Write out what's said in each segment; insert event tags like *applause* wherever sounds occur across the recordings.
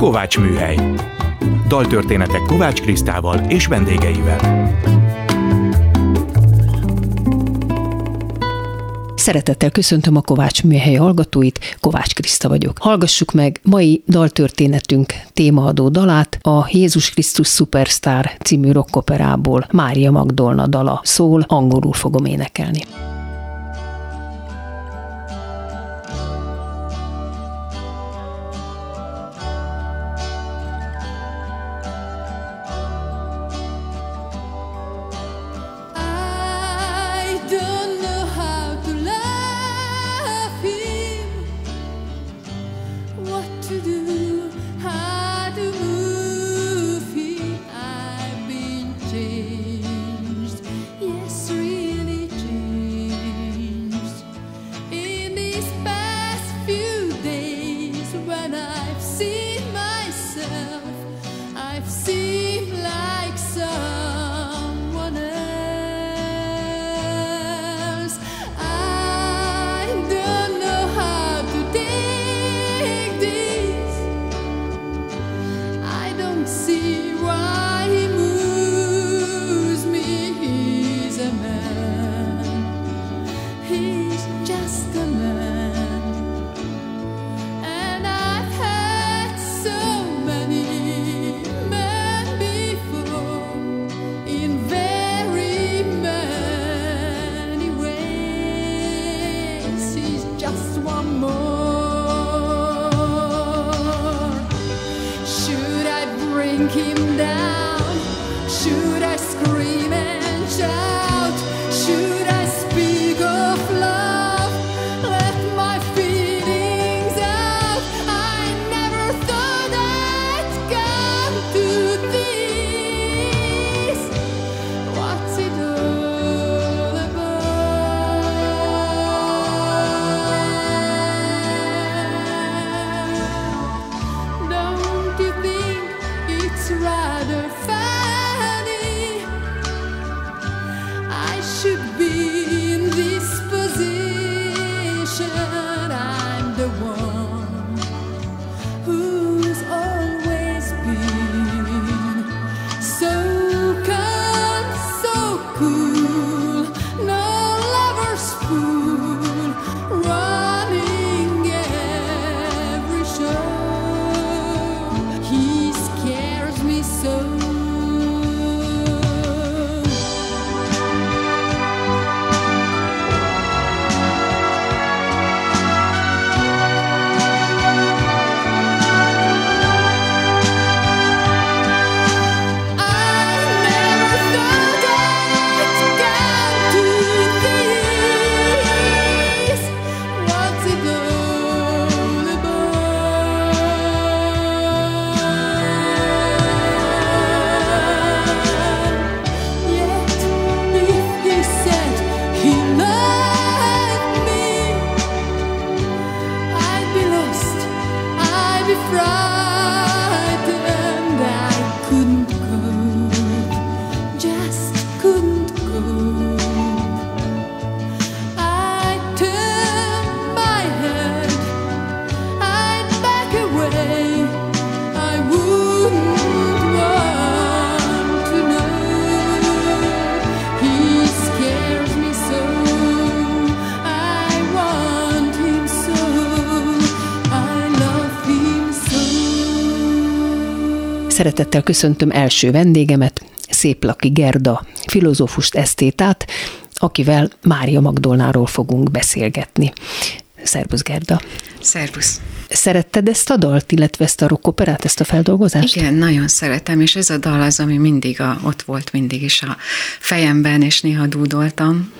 Kovács Műhely. Daltörténetek Kovács Krisztával és vendégeivel. Szeretettel köszöntöm a Kovács műhely hallgatóit, Kovács Kriszta vagyok. Hallgassuk meg mai daltörténetünk témaadó dalát, a Jézus Krisztus Superstar című rockoperából Mária Magdolna dala szól, angolul fogom énekelni. Szeretettel köszöntöm első vendégemet, Szép Laki Gerda, filozófust, esztétát, akivel Mária Magdolnáról fogunk beszélgetni. Szerbusz Gerda! Szerbusz! Szeretted ezt a dalt, illetve ezt a rockoperát, ezt a feldolgozást? Igen, nagyon szeretem, és ez a dal az, ami mindig a, ott volt mindig is a fejemben, és néha dúdoltam.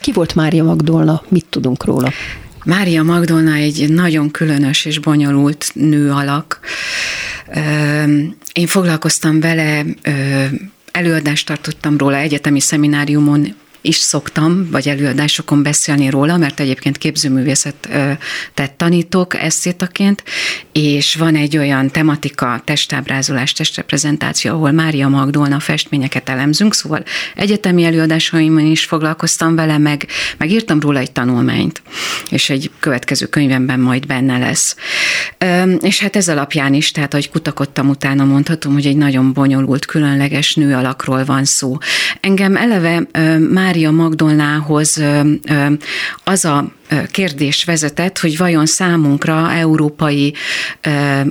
Ki volt Mária Magdolna? Mit tudunk róla? Mária Magdolna egy nagyon különös és bonyolult nő alak. Én foglalkoztam vele, előadást tartottam róla egyetemi szemináriumon, is szoktam, vagy előadásokon beszélni róla, mert egyébként képzőművészetet tanítok eszétaként, és van egy olyan tematika, testábrázolás, testreprezentáció, ahol Mária Magdolna festményeket elemzünk, szóval egyetemi előadásaimon is foglalkoztam vele, meg, meg írtam róla egy tanulmányt, és egy következő könyvemben majd benne lesz. És hát ez alapján is, tehát ahogy kutakodtam utána, mondhatom, hogy egy nagyon bonyolult, különleges nő alakról van szó. Engem eleve Mária Magdolnához az a kérdés vezetett, hogy vajon számunkra, európai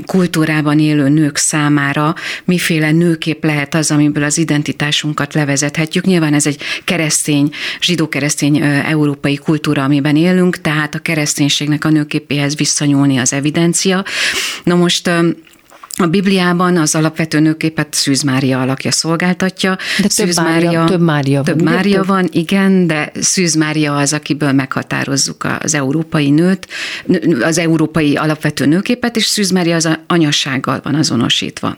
kultúrában élő nők számára miféle nőkép lehet az, amiből az identitásunkat levezethetjük. Nyilván ez egy keresztény, zsidó-keresztény európai kultúra, amiben élünk, tehát a kereszténységnek a nőképéhez visszanyúlni az evidencia. Na most a Bibliában az alapvető nőképet Szűz Mária alakja szolgáltatja. De Szűz több, Mária, Mária, több Mária több van. Mária több? van, igen, de Szűz Mária az, akiből meghatározzuk az európai nőt, az európai alapvető nőképet, és Szűz Mária az anyassággal van azonosítva.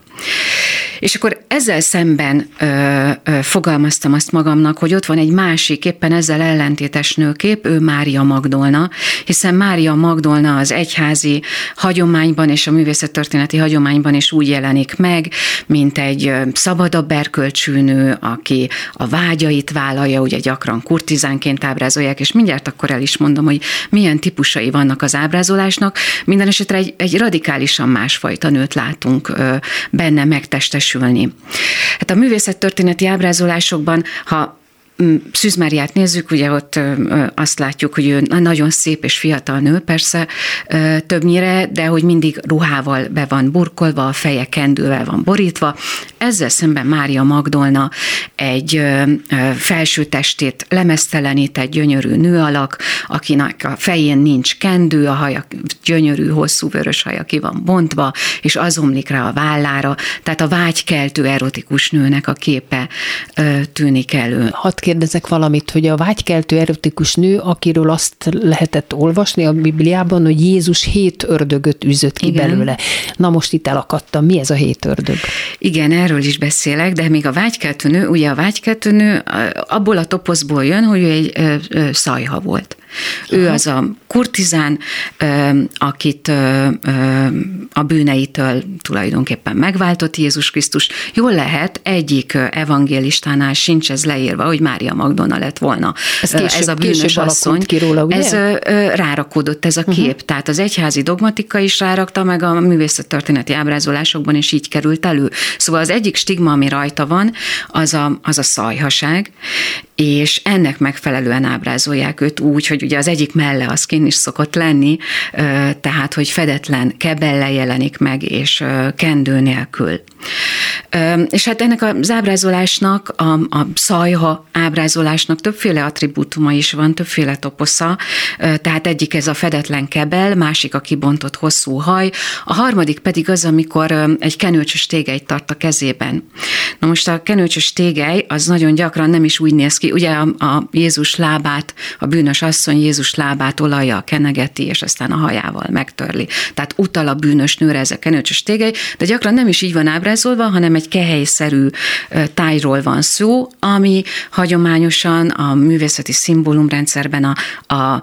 És akkor ezzel szemben ö, ö, fogalmaztam azt magamnak, hogy ott van egy másik, éppen ezzel ellentétes nőkép, ő Mária Magdolna, hiszen Mária Magdolna az egyházi hagyományban és a művészettörténeti hagyományban is úgy jelenik meg, mint egy szabadabb erkölcsű nő, aki a vágyait vállalja, ugye gyakran kurtizánként ábrázolják, és mindjárt akkor el is mondom, hogy milyen típusai vannak az ábrázolásnak. Minden esetre egy, egy radikálisan másfajta nőt látunk benne megtestes érvényesülni. Hát a művészettörténeti ábrázolásokban, ha Mm, Szűz Máriát nézzük, ugye ott azt látjuk, hogy ő nagyon szép és fiatal nő, persze többnyire, de hogy mindig ruhával be van burkolva, a feje kendővel van borítva. Ezzel szemben Mária Magdolna egy felső testét lemesztelenített gyönyörű nő alak, akinek a fején nincs kendő, a haja gyönyörű, hosszú vörös haja ki van bontva, és az rá a vállára, tehát a vágykeltő erotikus nőnek a képe tűnik elő. Hat kérdezek valamit, hogy a vágykeltő erotikus nő, akiről azt lehetett olvasni a Bibliában, hogy Jézus hét ördögöt üzött ki Igen. belőle. Na most itt elakadtam. Mi ez a hét ördög? Igen, erről is beszélek, de még a vágykeltő nő, ugye a vágykeltő nő abból a toposzból jön, hogy ő egy szajha volt. Aha. Ő az a kurtizán, akit a bűneitől tulajdonképpen megváltott Jézus Krisztus. Jól lehet, egyik evangélistánál sincs ez leírva, hogy Mária Magdona lett volna ez, később, ez a bűnös asszony. Ki róla, ugye? Ez rárakódott ez a kép, uh-huh. tehát az egyházi dogmatika is rárakta, meg a művészettörténeti ábrázolásokban is így került elő. Szóval az egyik stigma, ami rajta van, az a, az a szajhaság, és ennek megfelelően ábrázolják őt úgy, hogy ugye az egyik melle az kin is szokott lenni, tehát hogy fedetlen kebelle jelenik meg, és kendő nélkül. És hát ennek az ábrázolásnak, a, a szajha ábrázolásnak többféle attribútuma is van, többféle toposza, tehát egyik ez a fedetlen kebel, másik a kibontott hosszú haj, a harmadik pedig az, amikor egy kenőcsös tégely tart a kezében. Na most a kenőcsös tégely az nagyon gyakran nem is úgy néz ki, ugye a, a Jézus lábát, a bűnös asszony Jézus lábát olaja kenegeti, és aztán a hajával megtörli. Tehát utal a bűnös nőre ez a kenőcsös tégely, de gyakran nem is így van ábrázolva, hanem egy kehelyszerű tájról van szó, ami hagyományosan a művészeti szimbólumrendszerben a, a,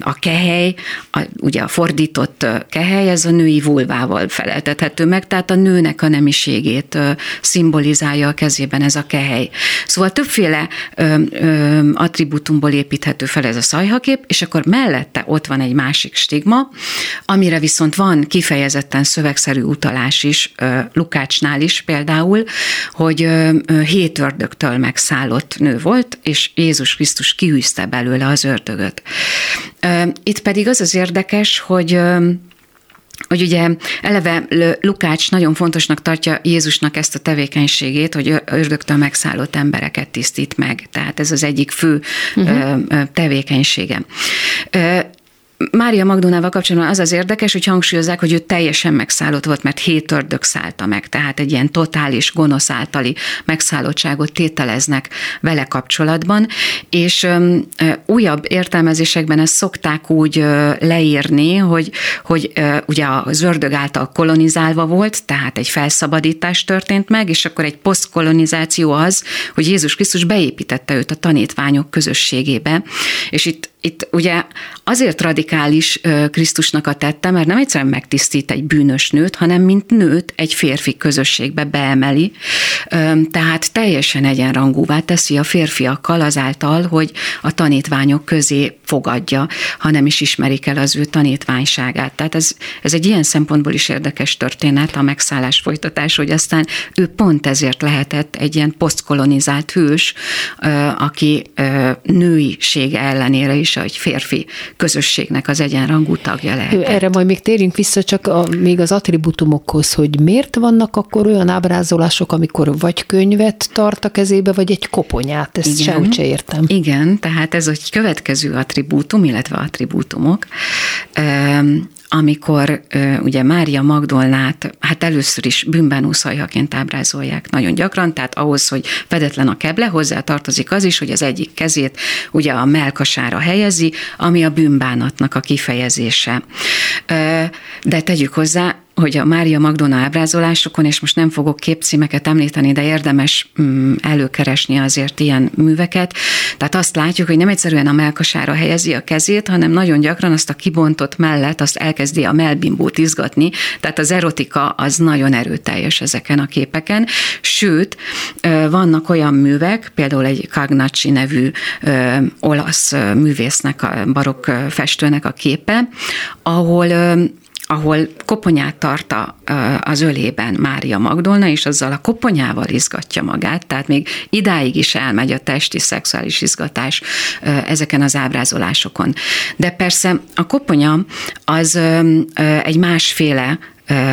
a kehely, a, ugye a fordított kehely, ez a női vulvával feleltethető meg, tehát a nőnek a nemiségét szimbolizálja a kezében ez a kehely. Szóval többféle attribútumból építhető fel ez a szajhakép, és akkor mellette ott van egy másik stigma, amire viszont van kifejezetten szövegszerű utalás is, Lukácsnál is például, hogy hét ördögtől megszállott nő volt, és Jézus Krisztus kiűzte belőle az ördögöt. Itt pedig az az érdekes, hogy hogy ugye eleve Lukács nagyon fontosnak tartja Jézusnak ezt a tevékenységét, hogy ördögtől megszállott embereket tisztít meg. Tehát ez az egyik fő uh-huh. tevékenysége. Mária Magdonával kapcsolatban az az érdekes, hogy hangsúlyozzák, hogy ő teljesen megszállott volt, mert hét ördög szállta meg, tehát egy ilyen totális, gonosz általi megszállottságot tételeznek vele kapcsolatban, és ö, újabb értelmezésekben ezt szokták úgy ö, leírni, hogy, hogy ö, ugye az ördög által kolonizálva volt, tehát egy felszabadítás történt meg, és akkor egy posztkolonizáció az, hogy Jézus Krisztus beépítette őt a tanítványok közösségébe, és itt itt ugye azért radikális Krisztusnak a tette, mert nem egyszerűen megtisztít egy bűnös nőt, hanem mint nőt egy férfi közösségbe beemeli, tehát teljesen egyenrangúvá teszi a férfiakkal azáltal, hogy a tanítványok közé fogadja, ha nem is ismerik el az ő tanítványságát. Tehát ez, ez egy ilyen szempontból is érdekes történet, a megszállás folytatás, hogy aztán ő pont ezért lehetett egy ilyen posztkolonizált hős, aki nőisége ellenére is egy férfi közösségnek az egyenrangú tagja lehet. Erre majd még térjünk vissza csak a, még az attributumokhoz, hogy miért vannak akkor olyan ábrázolások, amikor vagy könyvet tart a kezébe, vagy egy koponyát, ezt Igen. sehogy se értem. Igen, tehát ez egy következő attribútum, illetve attribútumok amikor ugye Mária Magdolnát, hát először is bűnben úszajhaként ábrázolják nagyon gyakran, tehát ahhoz, hogy fedetlen a keble, hozzá tartozik az is, hogy az egyik kezét ugye a melkasára helyezi, ami a bűnbánatnak a kifejezése. De tegyük hozzá, hogy a Mária Magdona ábrázolásokon, és most nem fogok képcímeket említeni, de érdemes mm, előkeresni azért ilyen műveket. Tehát azt látjuk, hogy nem egyszerűen a melkasára helyezi a kezét, hanem nagyon gyakran azt a kibontott mellet, azt elkezdi a melbimbót izgatni, tehát az erotika az nagyon erőteljes ezeken a képeken. Sőt, vannak olyan művek, például egy Cagnacci nevű olasz művésznek, a barokk festőnek a képe, ahol ahol koponyát tart az ölében Mária Magdolna, és azzal a koponyával izgatja magát, tehát még idáig is elmegy a testi szexuális izgatás ezeken az ábrázolásokon. De persze a koponya az egy másféle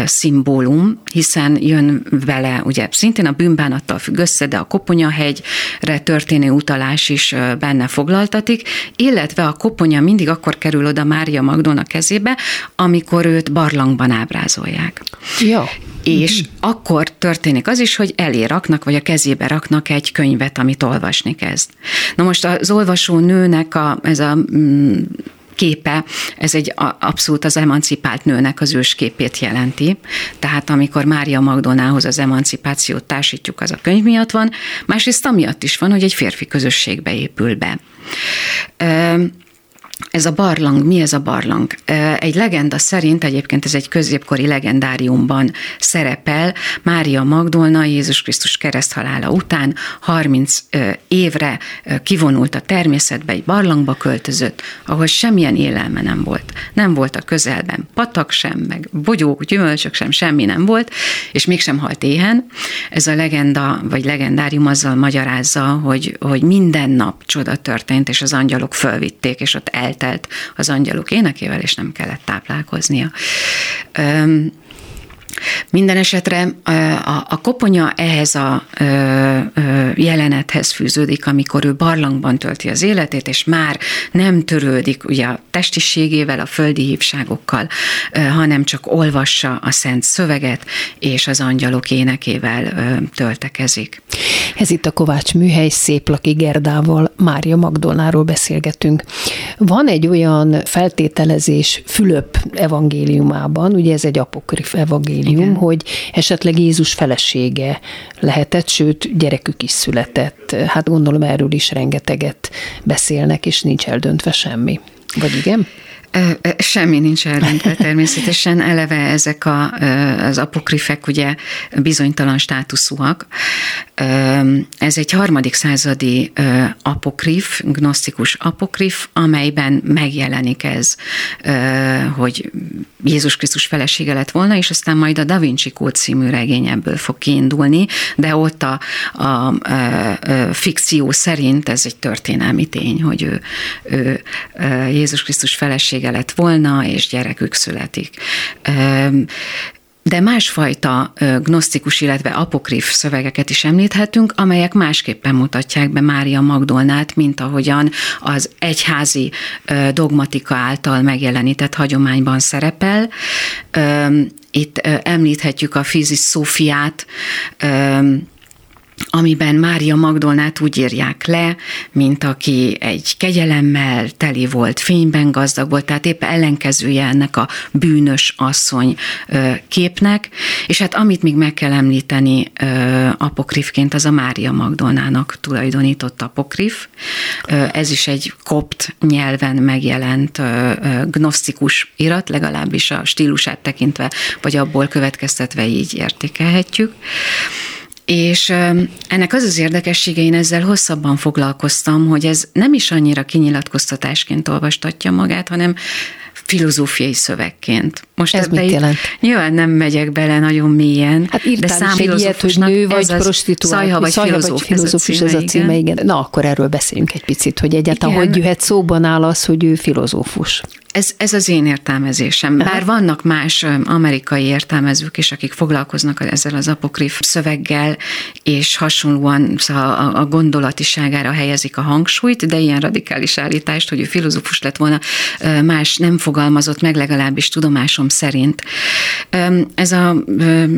szimbólum, hiszen jön vele, ugye szintén a bűnbánattal függ össze, de a Koponyahegyre történő utalás is benne foglaltatik, illetve a koponya mindig akkor kerül oda Mária Magdolna kezébe, amikor őt barlangban ábrázolják. Ja. És mm-hmm. akkor történik az is, hogy elé raknak, vagy a kezébe raknak egy könyvet, amit olvasni kezd. Na most az olvasó nőnek a, ez a mm, képe, ez egy abszolút az emancipált nőnek az ősképét jelenti. Tehát amikor Mária Magdonához az emancipációt társítjuk, az a könyv miatt van, másrészt amiatt is van, hogy egy férfi közösségbe épül be. Ez a barlang, mi ez a barlang? Egy legenda szerint, egyébként ez egy középkori legendáriumban szerepel, Mária Magdolna Jézus Krisztus kereszthalála után 30 évre kivonult a természetbe, egy barlangba költözött, ahol semmilyen élelme nem volt. Nem volt a közelben patak sem, meg bogyók, gyümölcsök sem, semmi nem volt, és mégsem halt éhen. Ez a legenda, vagy legendárium azzal magyarázza, hogy, hogy minden nap csoda történt, és az angyalok fölvitték, és ott el eltelt az angyalok énekével, és nem kellett táplálkoznia. Minden esetre a, koponya ehhez a jelenethez fűződik, amikor ő barlangban tölti az életét, és már nem törődik ugye a testiségével, a földi hívságokkal, hanem csak olvassa a szent szöveget, és az angyalok énekével töltekezik. Ez itt a Kovács Műhely Széplaki Gerdával, Mária Magdolnáról beszélgetünk. Van egy olyan feltételezés Fülöp evangéliumában, ugye ez egy apokrif evangélium, evangélium, Igen. hogy esetleg Jézus felesége lehetett, sőt, gyerekük is született. Hát gondolom erről is rengeteget beszélnek, és nincs eldöntve semmi. Vagy igen? Semmi nincs eldöntve *laughs* természetesen, eleve ezek a, az apokrifek ugye bizonytalan státuszúak. Ez egy harmadik századi apokrif, gnosztikus apokrif, amelyben megjelenik ez, hogy Jézus Krisztus felesége lett volna, és aztán majd a Da Vinci Kód című regény ebből fog kiindulni, de ott a, a, a, a fikció szerint ez egy történelmi tény, hogy ő, ő Jézus Krisztus felesége lett volna, és gyerekük születik. de másfajta gnosztikus, illetve apokrif szövegeket is említhetünk, amelyek másképpen mutatják be Mária Magdolnát, mint ahogyan az egyházi dogmatika által megjelenített hagyományban szerepel. Itt említhetjük a Fizis Szófiát, amiben Mária Magdolnát úgy írják le, mint aki egy kegyelemmel teli volt, fényben gazdag volt, tehát épp ellenkezője ennek a bűnös asszony képnek, és hát amit még meg kell említeni apokrifként, az a Mária Magdolnának tulajdonított apokrif. Ez is egy kopt nyelven megjelent gnosztikus irat, legalábbis a stílusát tekintve, vagy abból következtetve így értékelhetjük. És ennek az az érdekessége, én ezzel hosszabban foglalkoztam, hogy ez nem is annyira kinyilatkoztatásként olvastatja magát, hanem filozófiai szövegként. Most ez mit jelent? Nyilván nem megyek bele nagyon mélyen. Hát de szám egy ilyet, hogy nő vagy prostituált, szajha vagy, szajha filozóf, vagy filozófus, ez a címe, igen. igen. Na, akkor erről beszéljünk egy picit, hogy egyáltalán igen. hogy jöhet szóban áll az, hogy ő filozófus. Ez, ez az én értelmezésem. Bár Aha. vannak más amerikai értelmezők is, akik foglalkoznak ezzel az apokrif szöveggel, és hasonlóan szóval a, a gondolatiságára helyezik a hangsúlyt, de ilyen radikális állítást, hogy ő filozófus lett volna, más nem fogalmazott meg, legalábbis tudomásom szerint. Ez a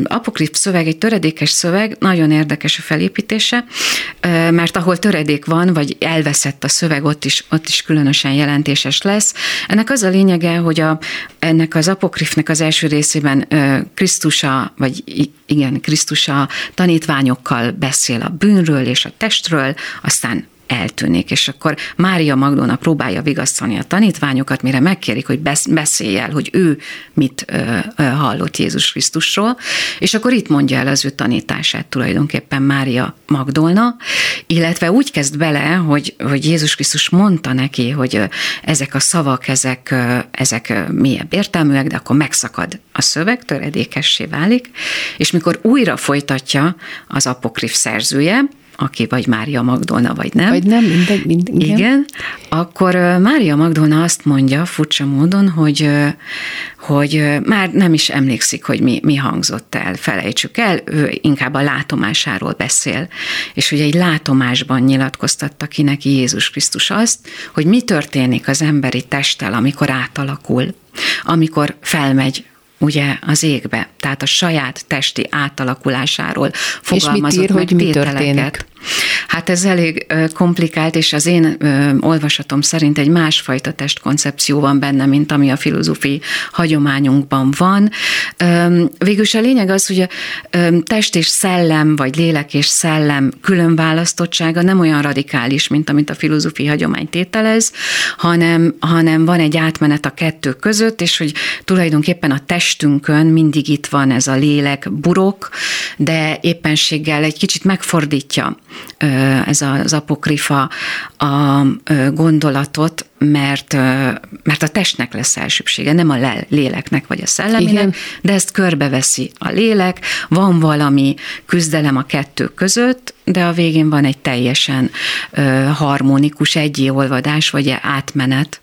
apokrif szöveg egy töredékes szöveg, nagyon érdekes a felépítése, mert ahol töredék van, vagy elveszett a szöveg, ott is, ott is különösen jelentéses lesz. Ennek az a lényege, hogy a, ennek az apokrifnek az első részében Krisztusa, vagy igen, Krisztusa tanítványokkal beszél a bűnről és a testről, aztán eltűnik, és akkor Mária Magdolna próbálja vigasztani a tanítványokat, mire megkérik, hogy beszélj el, hogy ő mit hallott Jézus Krisztusról, és akkor itt mondja el az ő tanítását tulajdonképpen Mária Magdolna, illetve úgy kezd bele, hogy, hogy Jézus Krisztus mondta neki, hogy ezek a szavak, ezek, ezek mélyebb értelműek, de akkor megszakad a szöveg, töredékessé válik, és mikor újra folytatja az apokrif szerzője, aki vagy Mária Magdolna, vagy nem. Vagy nem, mindegy, mindegy igen. igen. Akkor Mária Magdolna azt mondja furcsa módon, hogy, hogy már nem is emlékszik, hogy mi, mi hangzott el, felejtsük el, ő inkább a látomásáról beszél, és hogy egy látomásban nyilatkoztatta ki neki Jézus Krisztus azt, hogy mi történik az emberi testtel, amikor átalakul, amikor felmegy ugye az égbe, tehát a saját testi átalakulásáról fogalmazott És mit ír, meg hogy mi történik? Hát ez elég komplikált, és az én olvasatom szerint egy másfajta testkoncepció van benne, mint ami a filozófiai hagyományunkban van. Végülis a lényeg az, hogy a test és szellem, vagy lélek és szellem különválasztottsága nem olyan radikális, mint amit a filozófiai hagyomány tételez, hanem, hanem van egy átmenet a kettő között, és hogy tulajdonképpen a testünkön mindig itt van ez a lélek burok, de éppenséggel egy kicsit megfordítja ez az apokrifa a gondolatot, mert, mert a testnek lesz elsőbsége, nem a léleknek vagy a szelleminek, Igen. de ezt körbeveszi a lélek, van valami küzdelem a kettő között, de a végén van egy teljesen harmonikus egyi olvadás, vagy átmenet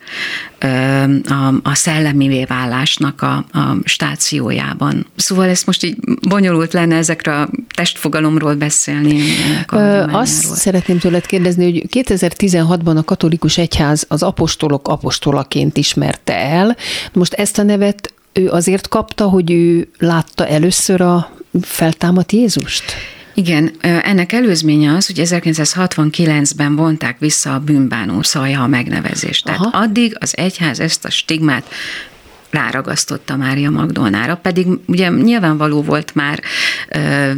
a, a szellemi válásnak a, a stációjában. Szóval ez most így bonyolult lenne ezekre a testfogalomról beszélni. A Azt szeretném tőled kérdezni, hogy 2016-ban a katolikus egyház az apostolok apostolaként ismerte el. Most ezt a nevet ő azért kapta, hogy ő látta először a feltámadt Jézust? Igen, ennek előzménye az, hogy 1969-ben vonták vissza a bűnbánó szajha megnevezést. Tehát Aha. addig az egyház ezt a stigmát ráragasztotta Mária Magdolnára, pedig ugye nyilvánvaló volt már ö,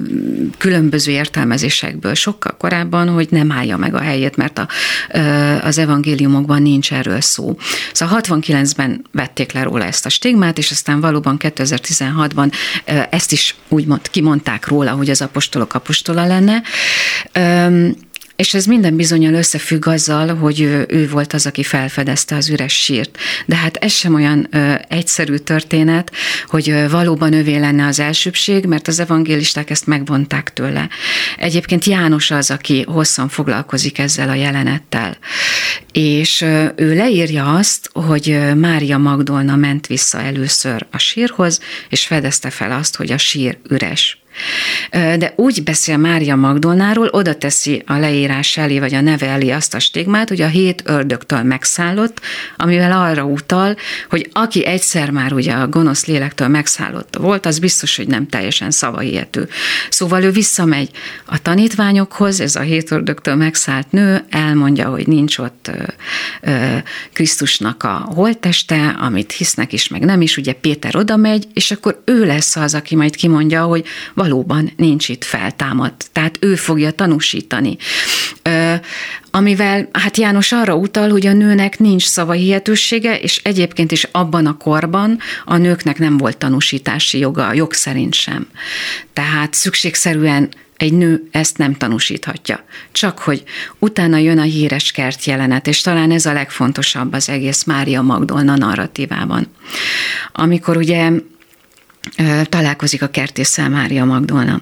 különböző értelmezésekből sokkal korábban, hogy nem állja meg a helyét, mert a, ö, az evangéliumokban nincs erről szó. Szóval 69-ben vették le róla ezt a stigmát, és aztán valóban 2016-ban ö, ezt is úgymond kimondták róla, hogy az apostolok apostola lenne. Ö, És ez minden bizonyal összefügg azzal, hogy ő, volt az, aki felfedezte az üres sírt. De hát ez sem olyan ö, egyszerű történet, hogy ö, valóban övé lenne az elsőbség, mert az evangélisták ezt megvonták tőle. Egyébként János az, aki hosszan foglalkozik ezzel a jelenettel. És ö, ő leírja azt, hogy Mária Magdolna ment vissza először a sírhoz, és fedezte fel azt, hogy a sír üres. De úgy beszél Mária Magdolnáról, oda teszi a leírás elé, vagy a neve elé azt a stigmát, hogy a hét ördögtől megszállott, amivel arra utal, hogy aki egyszer már ugye a gonosz lélektől megszállott volt, az biztos, hogy nem teljesen szavahihető. Szóval ő visszamegy a tanítványokhoz, ez a hét ördögtől megszállt nő, elmondja, hogy nincs ott ö, ö, Krisztusnak a holtteste, amit hisznek is, meg nem is, ugye Péter oda megy, és akkor ő lesz az, aki majd kimondja, hogy valóban nincs itt feltámadt. Tehát ő fogja tanúsítani. Ö, amivel hát János arra utal, hogy a nőnek nincs szavahihetősége, és egyébként is abban a korban a nőknek nem volt tanúsítási joga, jog szerint sem. Tehát szükségszerűen egy nő ezt nem tanúsíthatja. Csak hogy utána jön a híres kert jelenet, és talán ez a legfontosabb az egész Mária Magdolna narratívában. Amikor ugye találkozik a kertésszel Mária Magdolna,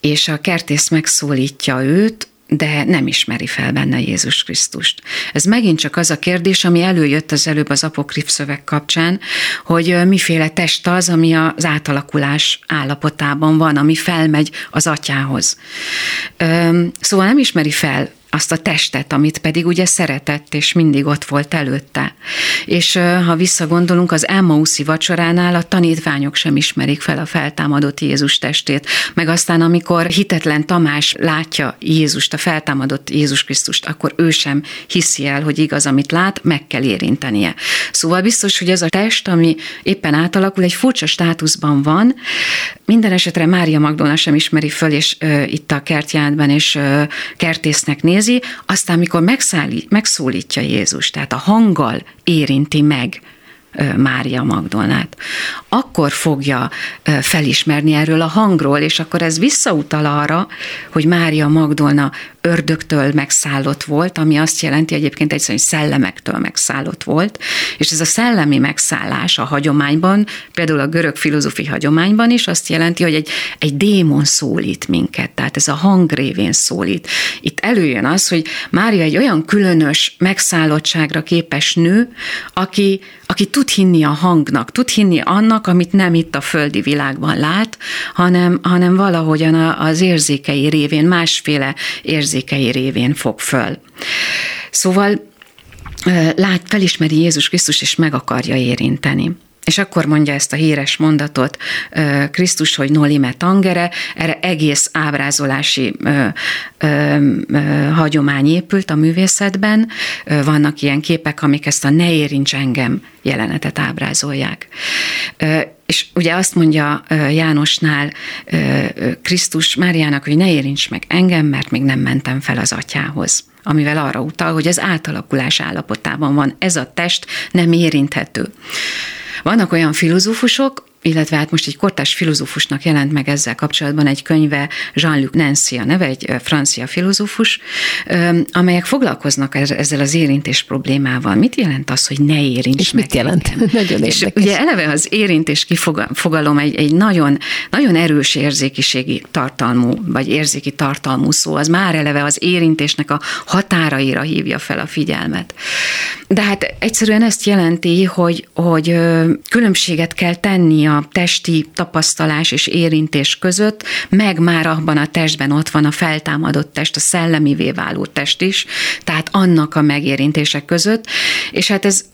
és a kertész megszólítja őt, de nem ismeri fel benne Jézus Krisztust. Ez megint csak az a kérdés, ami előjött az előbb az apokrif szöveg kapcsán, hogy miféle test az, ami az átalakulás állapotában van, ami felmegy az atyához. Szóval nem ismeri fel azt a testet, amit pedig ugye szeretett, és mindig ott volt előtte. És ha visszagondolunk, az Emmauszi vacsoránál a tanítványok sem ismerik fel a feltámadott Jézus testét, meg aztán, amikor hitetlen Tamás látja Jézust, a feltámadott Jézus Krisztust, akkor ő sem hiszi el, hogy igaz, amit lát, meg kell érintenie. Szóval biztos, hogy ez a test, ami éppen átalakul, egy furcsa státuszban van. Minden esetre Mária Magdolna sem ismeri föl, és uh, itt a kertjádban, és uh, kertésznek néz, érzi, aztán mikor megszólítja Jézus, tehát a hanggal érinti meg Mária Magdolnát, akkor fogja felismerni erről a hangról, és akkor ez visszautal arra, hogy Mária Magdolna ördögtől megszállott volt, ami azt jelenti egyébként egyszerűen, hogy szellemektől megszállott volt, és ez a szellemi megszállás a hagyományban, például a görög filozófi hagyományban is azt jelenti, hogy egy, egy démon szólít minket, tehát ez a hang révén szólít. Itt előjön az, hogy Mária egy olyan különös megszállottságra képes nő, aki, aki tud hinni a hangnak, tud hinni annak, amit nem itt a földi világban lát, hanem, hanem valahogyan az érzékei révén, másféle érzékei révén fog föl. Szóval lát, felismeri Jézus Krisztus, és meg akarja érinteni. És akkor mondja ezt a híres mondatot Krisztus, hogy nolime tangere, erre egész ábrázolási ö, ö, ö, hagyomány épült a művészetben. Vannak ilyen képek, amik ezt a ne érints engem jelenetet ábrázolják. És ugye azt mondja Jánosnál Krisztus Máriának, hogy ne érints meg engem, mert még nem mentem fel az atyához amivel arra utal, hogy az átalakulás állapotában van. Ez a test nem érinthető. Vannak olyan filozófusok, illetve hát most egy kortás filozófusnak jelent meg ezzel kapcsolatban egy könyve, Jean-Luc Nancy a neve, egy francia filozófus, amelyek foglalkoznak ezzel az érintés problémával. Mit jelent az, hogy ne érints És meg mit jelent? Engem? *laughs* nagyon És érdekes. ugye eleve az érintés kifogalom egy, egy nagyon, nagyon erős érzékiségi tartalmú, vagy érzéki tartalmú szó, az már eleve az érintésnek a határaira hívja fel a figyelmet. De hát egyszerűen ezt jelenti, hogy, hogy különbséget kell tenni a testi tapasztalás és érintés között, meg már abban a testben ott van a feltámadott test, a szellemivé váló test is, tehát annak a megérintések között, és hát ez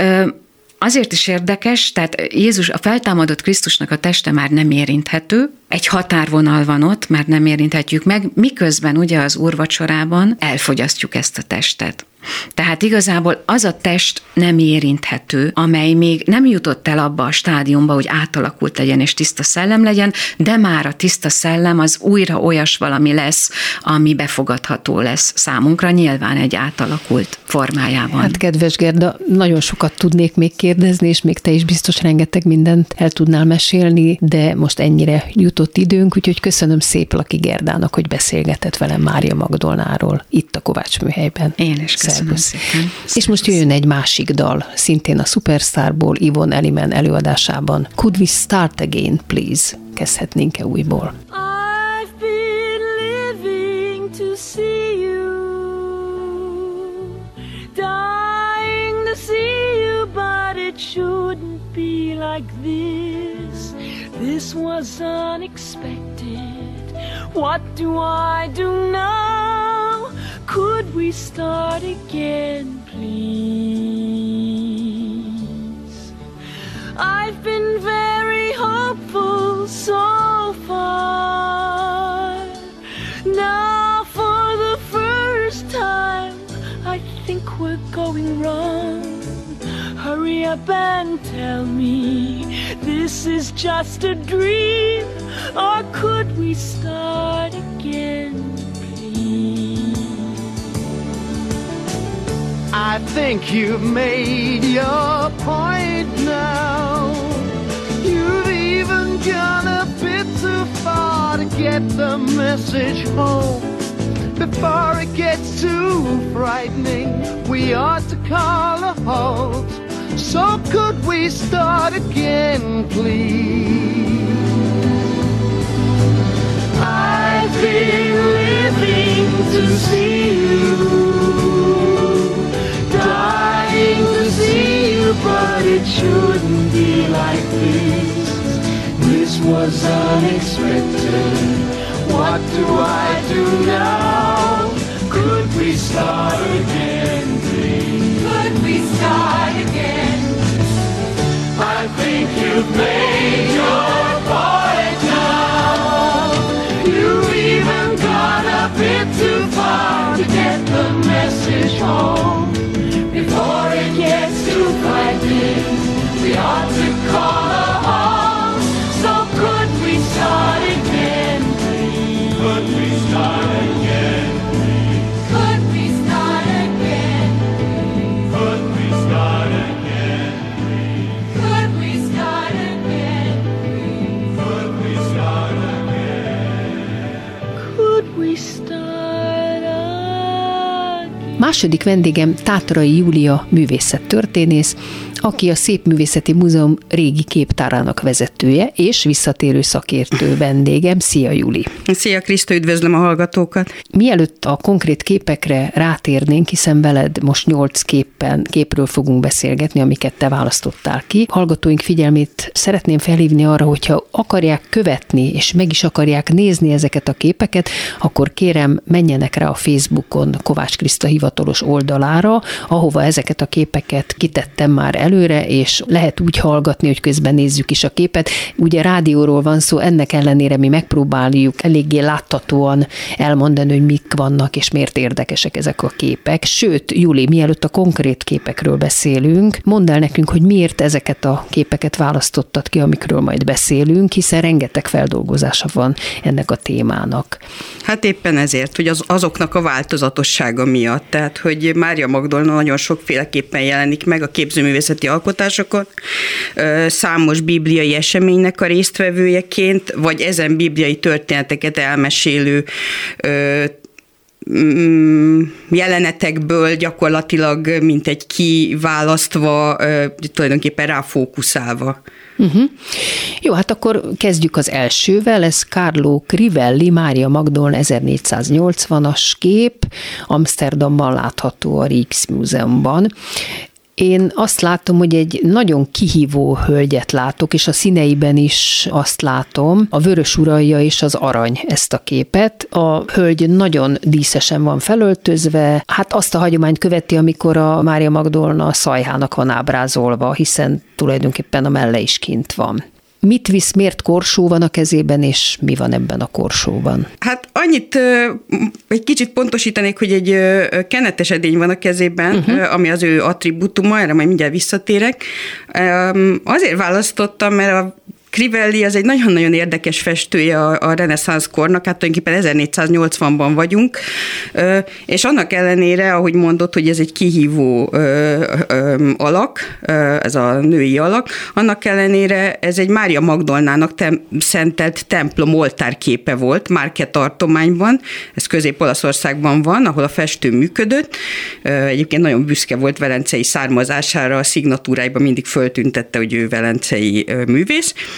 Azért is érdekes, tehát Jézus, a feltámadott Krisztusnak a teste már nem érinthető, egy határvonal van ott, már nem érinthetjük meg, miközben ugye az úrvacsorában elfogyasztjuk ezt a testet. Tehát igazából az a test nem érinthető, amely még nem jutott el abba a stádiumba, hogy átalakult legyen és tiszta szellem legyen, de már a tiszta szellem az újra olyas valami lesz, ami befogadható lesz számunkra, nyilván egy átalakult formájában. Hát kedves Gerda, nagyon sokat tudnék még kérdezni, és még te is biztos rengeteg mindent el tudnál mesélni, de most ennyire jutott időnk, úgyhogy köszönöm szép Laki Gerdának, hogy beszélgetett velem Mária Magdolnáról itt a Kovács műhelyben. Én is köszönöm Szervusz. És most jöjjön egy másik dal, szintén a Superstarból, Ivon Elimen előadásában. Could we start again, please? Kezdhetnénk-e újból? I've been living to see you Dying to see you, but it shouldn't be like this This was unexpected What do I do now? Could we start again, please? I've been very hopeful so far. Now, for the first time, I think we're going wrong. Hurry up and tell me this is just a dream, or could we start again? I think you've made your point now. You've even gone a bit too far to get the message home. Before it gets too frightening, we ought to call a halt. So could we start again, please? I've been living to see you dying to see you, but it shouldn't be like this. This was unexpected. What do I do now? Could we start again, could we start again when we start again, Második vendégem Tátrai Júlia művészettörténész, aki a Szépművészeti Múzeum régi képtárának vezetője és visszatérő szakértő vendégem. Szia, Júli! Szia, Kriszta, üdvözlöm a hallgatókat! Mielőtt a konkrét képekre rátérnénk, hiszen veled most nyolc képen, képről fogunk beszélgetni, amiket te választottál ki. Hallgatóink figyelmét szeretném felhívni arra, hogyha akarják követni, és meg is akarják nézni ezeket a képeket, akkor kérem, menjenek rá a Facebookon Kovács Kriszta hivatalos oldalára, ahova ezeket a képeket kitettem már elő, előre, és lehet úgy hallgatni, hogy közben nézzük is a képet. Ugye rádióról van szó, ennek ellenére mi megpróbáljuk eléggé láthatóan elmondani, hogy mik vannak, és miért érdekesek ezek a képek. Sőt, Júli, mielőtt a konkrét képekről beszélünk, mondd el nekünk, hogy miért ezeket a képeket választottad ki, amikről majd beszélünk, hiszen rengeteg feldolgozása van ennek a témának. Hát éppen ezért, hogy az, azoknak a változatossága miatt, tehát hogy Mária Magdolna nagyon sokféleképpen jelenik meg a képzőművészeti művészeti alkotásokon, számos bibliai eseménynek a résztvevőjeként, vagy ezen bibliai történeteket elmesélő mm, jelenetekből gyakorlatilag mint egy kiválasztva, tulajdonképpen ráfókuszálva. Uh-huh. Jó, hát akkor kezdjük az elsővel, ez Carlo Crivelli, Mária Magdolna 1480-as kép, Amsterdamban látható a Rijksmuseumban. Én azt látom, hogy egy nagyon kihívó hölgyet látok, és a színeiben is azt látom, a vörös uralja és az arany ezt a képet. A hölgy nagyon díszesen van felöltözve, hát azt a hagyományt követi, amikor a Mária Magdolna a szajhának van ábrázolva, hiszen tulajdonképpen a melle is kint van. Mit visz, miért korsó van a kezében, és mi van ebben a korsóban? Hát annyit egy kicsit pontosítanék, hogy egy kenetes edény van a kezében, uh-huh. ami az ő attribútuma, erre majd mindjárt visszatérek. Azért választottam, mert a Crivelli az egy nagyon-nagyon érdekes festője a, a reneszánsz kornak, hát tulajdonképpen 1480-ban vagyunk, és annak ellenére, ahogy mondott, hogy ez egy kihívó alak, ez a női alak, annak ellenére ez egy Mária Magdolnának tem- szentelt templom oltárképe volt, Márke tartományban, ez Közép-Olaszországban van, ahol a festő működött. Egyébként nagyon büszke volt velencei származására, a szignatúráiban mindig föltüntette, hogy ő velencei művész.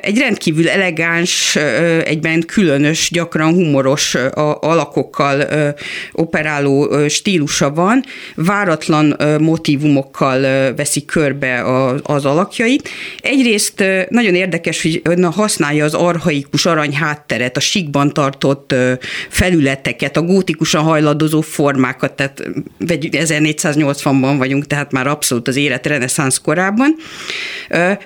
Egy rendkívül elegáns, egyben különös, gyakran humoros alakokkal operáló stílusa van, váratlan motivumokkal veszi körbe az alakjait. Egyrészt nagyon érdekes, hogy használja az arhaikus arany hátteret, a síkban tartott felületeket, a gótikusan hajladozó formákat, tehát 1480-ban vagyunk, tehát már abszolút az élet reneszánsz korában.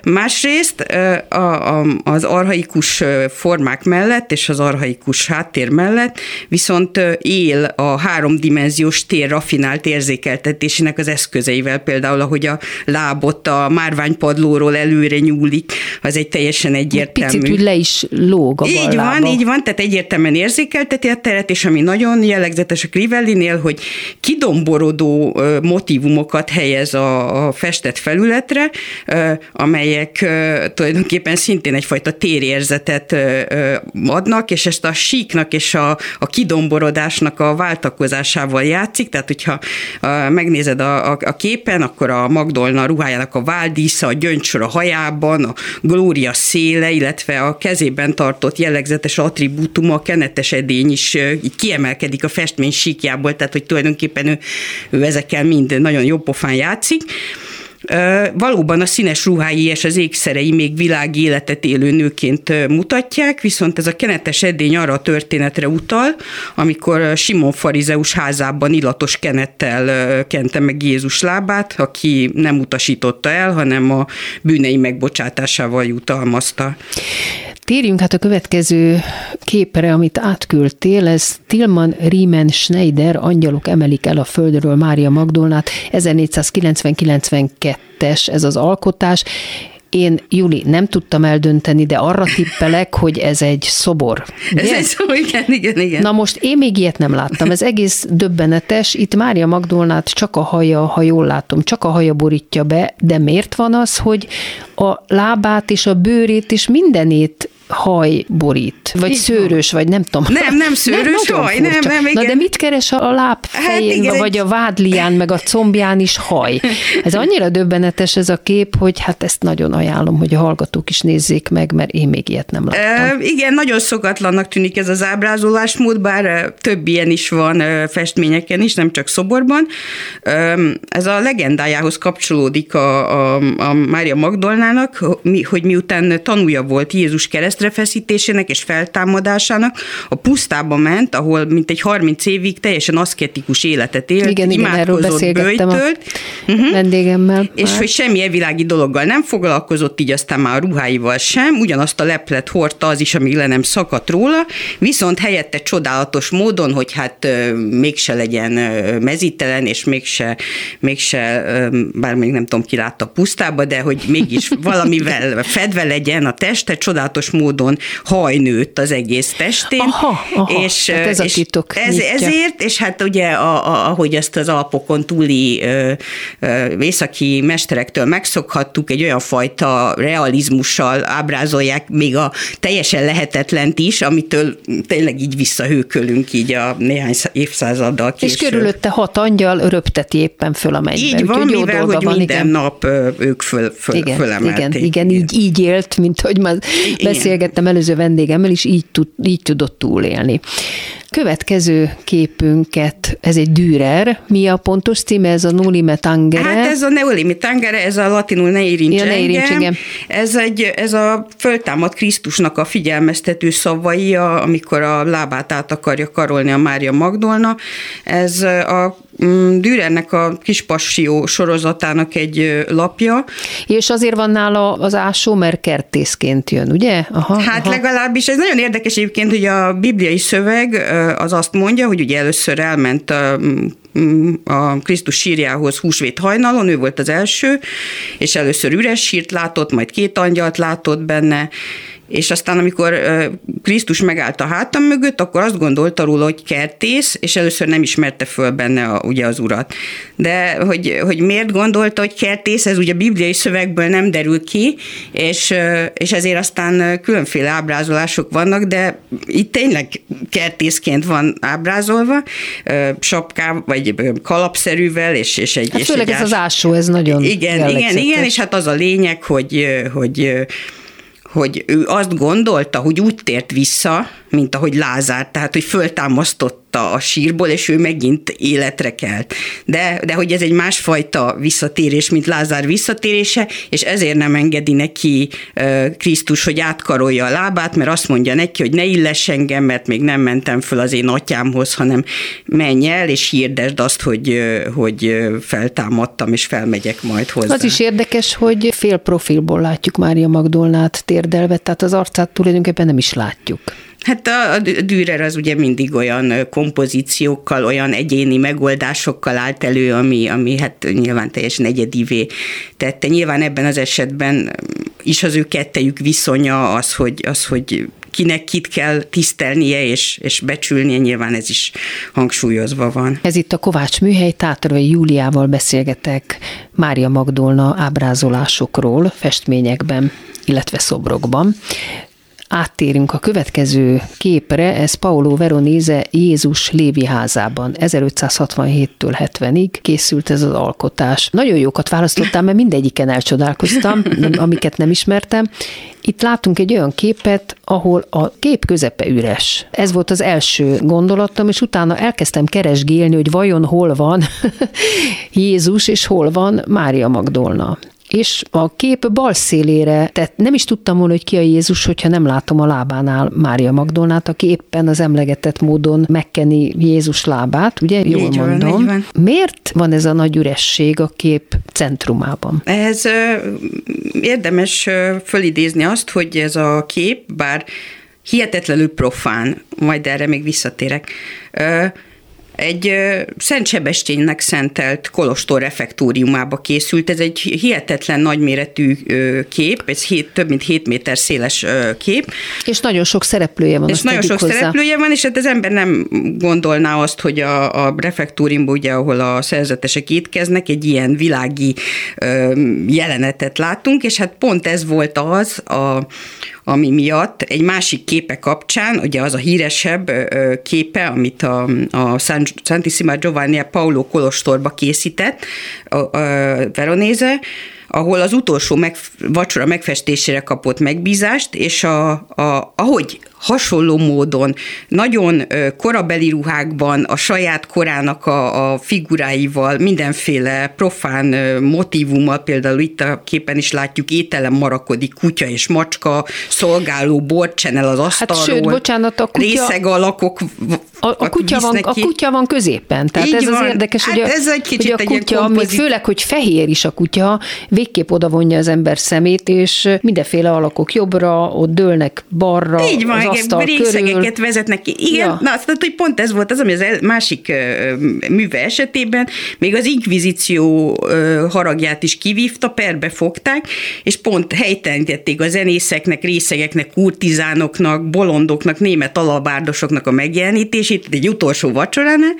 Másrészt a, a, az arhaikus formák mellett és az arhaikus háttér mellett viszont él a háromdimenziós tér rafinált érzékeltetésének az eszközeivel, például ahogy a lábot a márványpadlóról előre nyúlik, az egy teljesen egyértelmű. Picit úgy le is lóg a Így van, így van, tehát egyértelműen érzékelteti a teret, és ami nagyon jellegzetes a Crivellinél, hogy kidomborodó motivumokat helyez a, a festett felületre, amelyek tulajdonképpen szintén egyfajta térérzetet adnak, és ezt a síknak és a, a kidomborodásnak a váltakozásával játszik, tehát hogyha megnézed a, a, a képen, akkor a Magdolna ruhájának a váldísza, a gyöngysor a hajában, a glória széle, illetve a kezében tartott jellegzetes attribútum, a kenetes edény is így kiemelkedik a festmény síkjából, tehát hogy tulajdonképpen ő, ő ezekkel mind nagyon jó pofán játszik. Valóban a színes ruhái és az ékszerei még világi életet élő nőként mutatják, viszont ez a kenetes edény arra a történetre utal, amikor Simon farizeus házában illatos kenettel kente meg Jézus lábát, aki nem utasította el, hanem a bűnei megbocsátásával jutalmazta. Térjünk hát a következő képre, amit átküldtél, ez Tilman Riemen Schneider, Angyalok emelik el a földről Mária Magdolnát, 1490-92-es ez az alkotás, én, Juli, nem tudtam eldönteni, de arra tippelek, hogy ez egy szobor. Ugye? Ez egy szobor, igen, igen, igen. Na most én még ilyet nem láttam, ez egész döbbenetes. Itt Mária Magdolnát csak a haja, ha jól látom, csak a haja borítja be, de miért van az, hogy a lábát és a bőrét és mindenét haj borít, vagy Így szőrös, van. vagy nem tudom. Nem, nem szőrös nem, haj, nem, nem, igen. Na de mit keres a láb fején, hát igen, vagy a vádlián, meg a combján is haj? Ez annyira döbbenetes ez a kép, hogy hát ezt nagyon ajánlom, hogy a hallgatók is nézzék meg, mert én még ilyet nem láttam. E, igen, nagyon szokatlannak tűnik ez az ábrázolásmód, bár több ilyen is van festményeken is, nem csak szoborban. Ez a legendájához kapcsolódik a, a, a Mária Magdolnának, hogy miután tanúja volt Jézus kereszt keresztrefeszítésének és feltámadásának a pusztába ment, ahol mint egy 30 évig teljesen aszketikus életet élt, igen, igen, beszélgettem bőjtölt, a uh-huh. vendégemmel. És már. hogy semmilyen világi dologgal nem foglalkozott, így aztán már a ruháival sem, ugyanazt a leplet hordta az is, amíg le nem szakadt róla, viszont helyette csodálatos módon, hogy hát mégse legyen mezítelen, és mégse, mégse bár még nem tudom, ki látta a pusztába, de hogy mégis *laughs* valamivel fedve legyen a teste, csodálatos módon módon hajnőtt az egész testén. Aha, aha, és, hát ez a titok ez, Ezért, és hát ugye a, a, ahogy ezt az Alpokon túli ö, ö, északi mesterektől megszokhattuk, egy olyan fajta realizmussal ábrázolják még a teljesen lehetetlent is, amitől tényleg így visszahőkölünk így a néhány évszázaddal később. És körülötte hat angyal röpteti éppen föl a mennybe. Így van, Úgy, mivel hogy van, minden igen. nap ők föl, föl, igen, fölemelték. Igen, igen, így, így élt, mint hogy már beszél beszélgettem előző vendégemmel, is így, tud, így tudott túlélni. Következő képünket, ez egy Dürer. Mi a pontos címe? Ez a Nulime Tangere? Hát ez a Neulime Tangere, ez a latinul ne érints, ja, ne érints engem. Ez, egy, ez a föltámad Krisztusnak a figyelmeztető szavai, amikor a lábát át akarja karolni a Mária Magdolna. Ez a Dürernek a Kispassió sorozatának egy lapja. És azért van nála az ásó, mert kertészként jön, ugye? Aha, hát aha. legalábbis ez nagyon érdekes egyébként, hogy a bibliai szöveg az azt mondja, hogy ugye először elment a a Krisztus sírjához húsvét hajnalon, ő volt az első, és először üres sírt látott, majd két angyalt látott benne, és aztán, amikor Krisztus megállt a hátam mögött, akkor azt gondolta róla, hogy kertész, és először nem ismerte föl benne a, ugye az urat. De hogy, hogy miért gondolta, hogy kertész, ez ugye a bibliai szövegből nem derül ki, és, és ezért aztán különféle ábrázolások vannak, de itt tényleg kertészként van ábrázolva, sapká, vagy kalapszerűvel, és, és egy... Hát főleg és egy ez ás... az ásó, ez nagyon Igen, igen, igen, és hát az a lényeg, hogy, hogy hogy ő azt gondolta, hogy úgy tért vissza, mint ahogy Lázár, tehát hogy föltámasztott kihozta a sírból, és ő megint életre kelt. De, de hogy ez egy másfajta visszatérés, mint Lázár visszatérése, és ezért nem engedi neki Krisztus, hogy átkarolja a lábát, mert azt mondja neki, hogy ne illess engem, mert még nem mentem föl az én atyámhoz, hanem menj el, és hirdesd azt, hogy, hogy feltámadtam, és felmegyek majd hozzá. Az is érdekes, hogy fél profilból látjuk Mária Magdolnát térdelve, tehát az arcát tulajdonképpen nem is látjuk. Hát a, a Dürer az ugye mindig olyan kompozíciókkal, olyan egyéni megoldásokkal állt elő, ami, ami hát nyilván teljesen egyedivé tette. Nyilván ebben az esetben is az ő kettejük viszonya az, hogy, az, hogy kinek kit kell tisztelnie és, és becsülnie, nyilván ez is hangsúlyozva van. Ez itt a Kovács Műhely, Tátorai Júliával beszélgetek Mária Magdolna ábrázolásokról, festményekben, illetve szobrokban áttérünk a következő képre, ez Paolo Veronese Jézus Lévi házában. 1567-től 70-ig készült ez az alkotás. Nagyon jókat választottam, mert mindegyiken elcsodálkoztam, amiket nem ismertem. Itt látunk egy olyan képet, ahol a kép közepe üres. Ez volt az első gondolatom, és utána elkezdtem keresgélni, hogy vajon hol van *laughs* Jézus, és hol van Mária Magdolna és a kép bal szélére, tehát nem is tudtam volna, hogy ki a Jézus, hogyha nem látom a lábánál Mária Magdolnát, aki éppen az emlegetett módon megkeni Jézus lábát, ugye? Jól így mondom. Van, van. Miért van ez a nagy üresség a kép centrumában? Ez érdemes fölidézni azt, hogy ez a kép, bár hihetetlenül profán, majd erre még visszatérek, egy Szent Sebestyénnek szentelt kolostor refektóriumába készült. Ez egy hihetetlen nagyméretű kép, ez hét, több mint 7 méter széles kép. És nagyon sok szereplője van. És nagyon sok hozzá. szereplője van, és hát az ember nem gondolná azt, hogy a, a refektóriumban, ugye, ahol a szerzetesek étkeznek, egy ilyen világi jelenetet látunk, és hát pont ez volt az a, ami miatt egy másik képe kapcsán, ugye az a híresebb képe, amit a, a Santissima Giovanni Paolo Kolostorba készített, a, a Veronéze, ahol az utolsó meg, vacsora megfestésére kapott megbízást, és a, a, ahogy hasonló módon, nagyon korabeli ruhákban, a saját korának a, a figuráival, mindenféle profán motivummal, például itt a képen is látjuk, ételem marakodik kutya és macska, szolgáló borcsenel az asztalról. Hát sőt, bocsánat, a kutya... Részeg alakok a, a, kutya van, a kutya van középen, tehát Így ez van. az érdekes, hát hogy, a, ez egy kicsit hogy a kutya, egy még főleg, hogy fehér is a kutya, végképp odavonja az ember szemét, és mindenféle alakok jobbra, ott dőlnek balra, Így van, az asztal részegeket körül. vezetnek ki. Igen, ja. na azt hogy pont ez volt az, ami az másik műve esetében még az inkvizíció haragját is kivívta, perbe fogták, és pont helytelenítették a zenészeknek, részegeknek, kurtizánoknak, bolondoknak, német alabárdosoknak a megjelenítését, egy utolsó vacsoránál,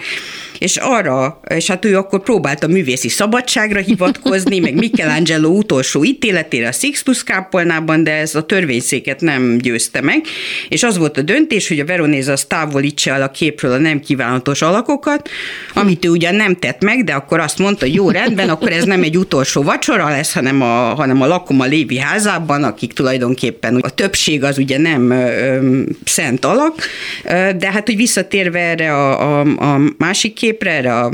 és arra, és hát ő akkor próbált a művészi szabadságra hivatkozni, meg Michelangelo utolsó ítéletére a Sixtus kápolnában, de ez a törvényszéket nem győzte meg, és az volt a döntés, hogy a Veronéza az távolítsa el a képről a nem kívánatos alakokat, amit ő ugyan nem tett meg, de akkor azt mondta, hogy jó, rendben, akkor ez nem egy utolsó vacsora lesz, hanem a, hanem a lakom a Lévi házában, akik tulajdonképpen a többség az ugye nem ö, szent alak, de hát, hogy visszatérve erre a, a, a másik képre, erre a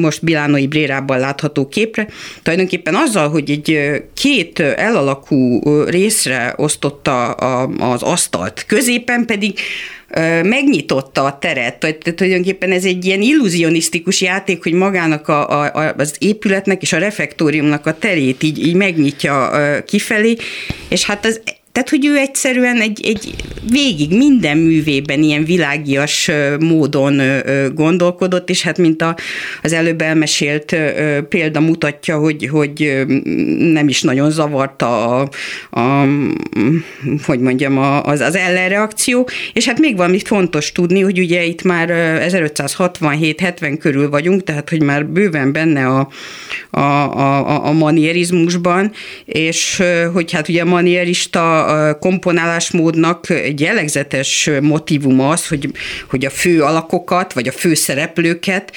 most Bilánoi Brérában látható képre, tulajdonképpen azzal, hogy egy két elalakú részre osztotta az asztalt, középen pedig megnyitotta a teret. Tehát tulajdonképpen ez egy ilyen illuzionisztikus játék, hogy magának a, a, az épületnek és a refektóriumnak a terét így, így megnyitja kifelé, és hát az tehát, hogy ő egyszerűen egy, egy végig minden művében ilyen világias módon gondolkodott, és hát mint a, az előbb elmesélt példa mutatja, hogy, hogy nem is nagyon zavarta a, a hogy mondjam, az, az ellenreakció, és hát még valamit fontos tudni, hogy ugye itt már 1567-70 körül vagyunk, tehát hogy már bőven benne a, a, a, a manierizmusban, és hogy hát ugye a manierista komponálásmódnak egy jellegzetes motivum az, hogy, hogy a fő alakokat, vagy a fő szereplőket,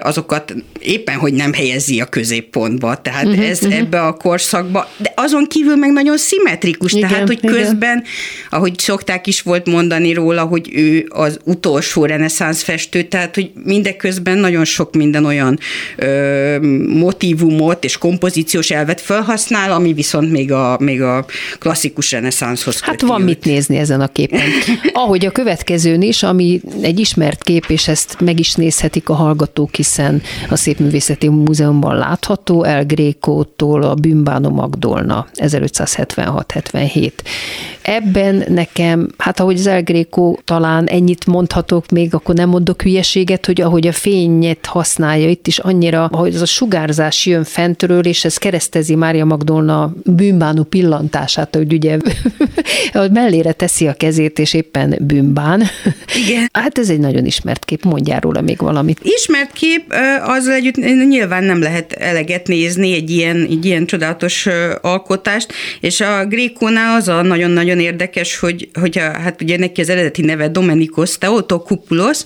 azokat éppen, hogy nem helyezi a középpontba. Tehát uh-huh, ez uh-huh. ebbe a korszakba, de azon kívül meg nagyon szimmetrikus, igen, tehát, hogy igen. közben, ahogy szokták is volt mondani róla, hogy ő az utolsó reneszánsz festő, tehát, hogy mindeközben nagyon sok minden olyan ö, motivumot és kompozíciós elvet felhasznál, ami viszont még a, még a klasszikus reneszánszhoz Hát van mit nézni ezen a képen. *laughs* Ahogy a következőn is, ami egy ismert kép, és ezt meg is nézhetik a hallgatók, hiszen a Szépművészeti Múzeumban látható, El Grékótól a Bűnbánó Magdolna 1576-77 ebben nekem, hát ahogy az El Greco talán ennyit mondhatok még, akkor nem mondok hülyeséget, hogy ahogy a fényet használja itt is annyira, ahogy az a sugárzás jön fentről, és ez keresztezi Mária Magdolna bűnbánú pillantását, hogy ugye *laughs* hogy mellére teszi a kezét, és éppen bűnbán. Igen. *laughs* Hát ez egy nagyon ismert kép, mondjál róla még valamit. Ismert kép, az együtt nyilván nem lehet eleget nézni egy ilyen, egy ilyen csodálatos alkotást, és a Grékónál az a nagyon-nagyon nagyon érdekes, hogy, hogy a, hát ugye neki az eredeti neve Domenikos Teotokupulos,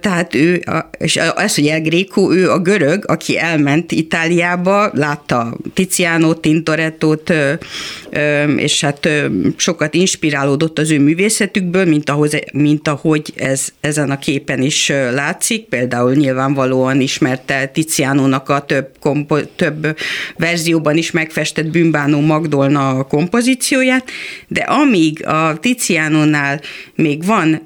tehát ő, és ez, hogy El Greco, ő a görög, aki elment Itáliába, látta Tiziano, Tintorettót, és hát sokat inspirálódott az ő művészetükből, mint, ahhoz, mint ahogy ez ezen a képen is látszik. Például nyilvánvalóan ismerte Tizianónak a több, kompo, több verzióban is megfestett Bűnbánó Magdolna kompozícióját, de amíg a Tizianónál még van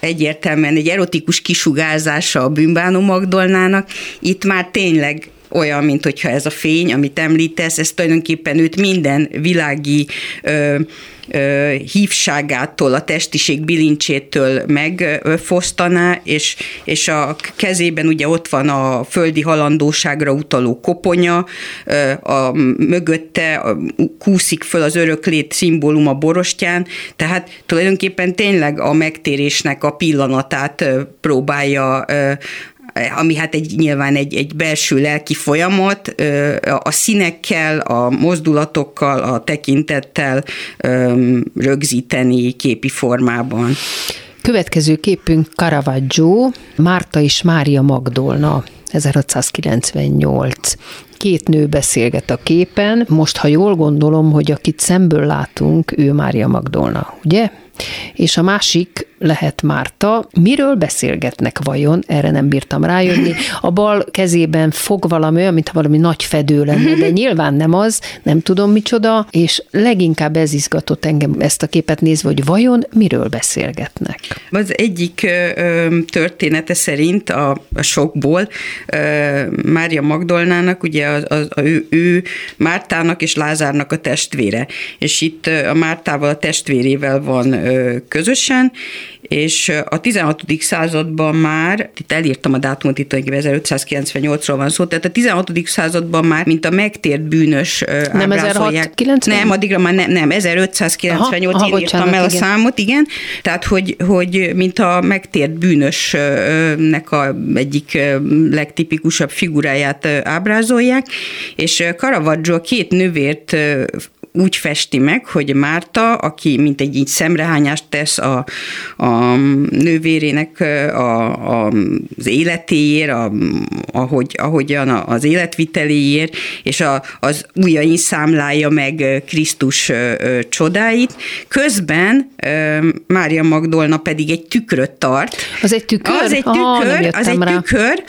egyértelműen egy erotikus erotikus kisugárzása a bűnbánó Magdolnának, itt már tényleg olyan, mint hogyha ez a fény, amit említesz, ez tulajdonképpen őt minden világi ö, ö, hívságától, a testiség bilincsétől megfosztaná, és, és a kezében ugye ott van a földi halandóságra utaló koponya, ö, a mögötte a, kúszik föl az öröklét szimbóluma borostyán, tehát tulajdonképpen tényleg a megtérésnek a pillanatát próbálja ami hát egy, nyilván egy, egy belső lelki folyamat, a színekkel, a mozdulatokkal, a tekintettel rögzíteni képi formában. Következő képünk Caravaggio, Márta és Mária Magdolna. 1698. Két nő beszélget a képen. Most, ha jól gondolom, hogy akit szemből látunk, ő Mária Magdolna, ugye? És a másik lehet Márta. Miről beszélgetnek vajon? Erre nem bírtam rájönni. A bal kezében fog valami olyan, mintha valami nagy fedő lenne, de *laughs* nyilván nem az, nem tudom micsoda, és leginkább ez izgatott engem ezt a képet nézve, hogy vajon miről beszélgetnek. Az egyik ö, története szerint a, a sokból ö, Mária Magdolnának, ugye a, a, a, ő, ő Mártának és Lázárnak a testvére, és itt a Mártával a testvérével van ö, közösen, és a 16. században már, itt elírtam a dátumot, itt 1598-ról van szó, tehát a 16. században már, mint a megtért bűnös Nem 1690? Nem, addigra már nem, nem 1598, aha, aha, én írtam el a igen. számot, igen, tehát hogy, hogy mint a megtért bűnösnek a egyik legtipikusabb figuráját ábrázolják, és Caravaggio a két nővért úgy festi meg, hogy Márta, aki mint egy így szemrehányást tesz a, a nővérének a, a, az életéért, a, ahogy, ahogyan az életviteléért, és a, az ujjain számlálja meg Krisztus csodáit. Közben Mária Magdolna pedig egy tükröt tart. Az egy tükör? Az egy tükör, Aha, az egy rá. tükör,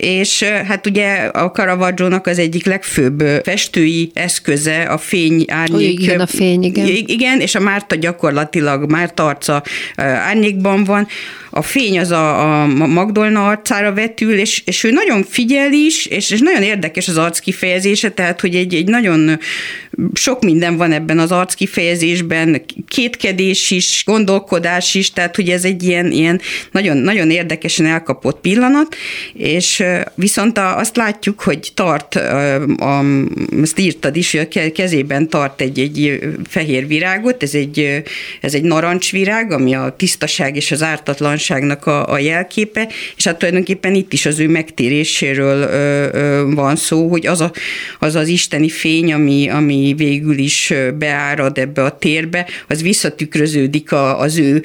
és hát ugye a caravaggio az egyik legfőbb festői eszköze a fény árnyék. Igen, a fény, igen. Igen, és a Márta gyakorlatilag Márta arca árnyékban van, a fény az a, a Magdolna arcára vetül, és, és ő nagyon figyel is, és, és nagyon érdekes az arc kifejezése, tehát hogy egy, egy nagyon sok minden van ebben az arc kifejezésben, kétkedés is, gondolkodás is, tehát hogy ez egy ilyen, ilyen nagyon, nagyon érdekesen elkapott pillanat, és viszont azt látjuk, hogy tart, a, ezt írtad is, hogy a kezében tart egy, egy fehér virágot, ez egy, ez egy narancsvirág, ami a tisztaság és az ártatlanságnak a, a jelképe, és hát tulajdonképpen itt is az ő megtéréséről ö, ö, van szó, hogy az, a, az az isteni fény, ami, ami végül is beárad ebbe a térbe, az visszatükröződik a, az ő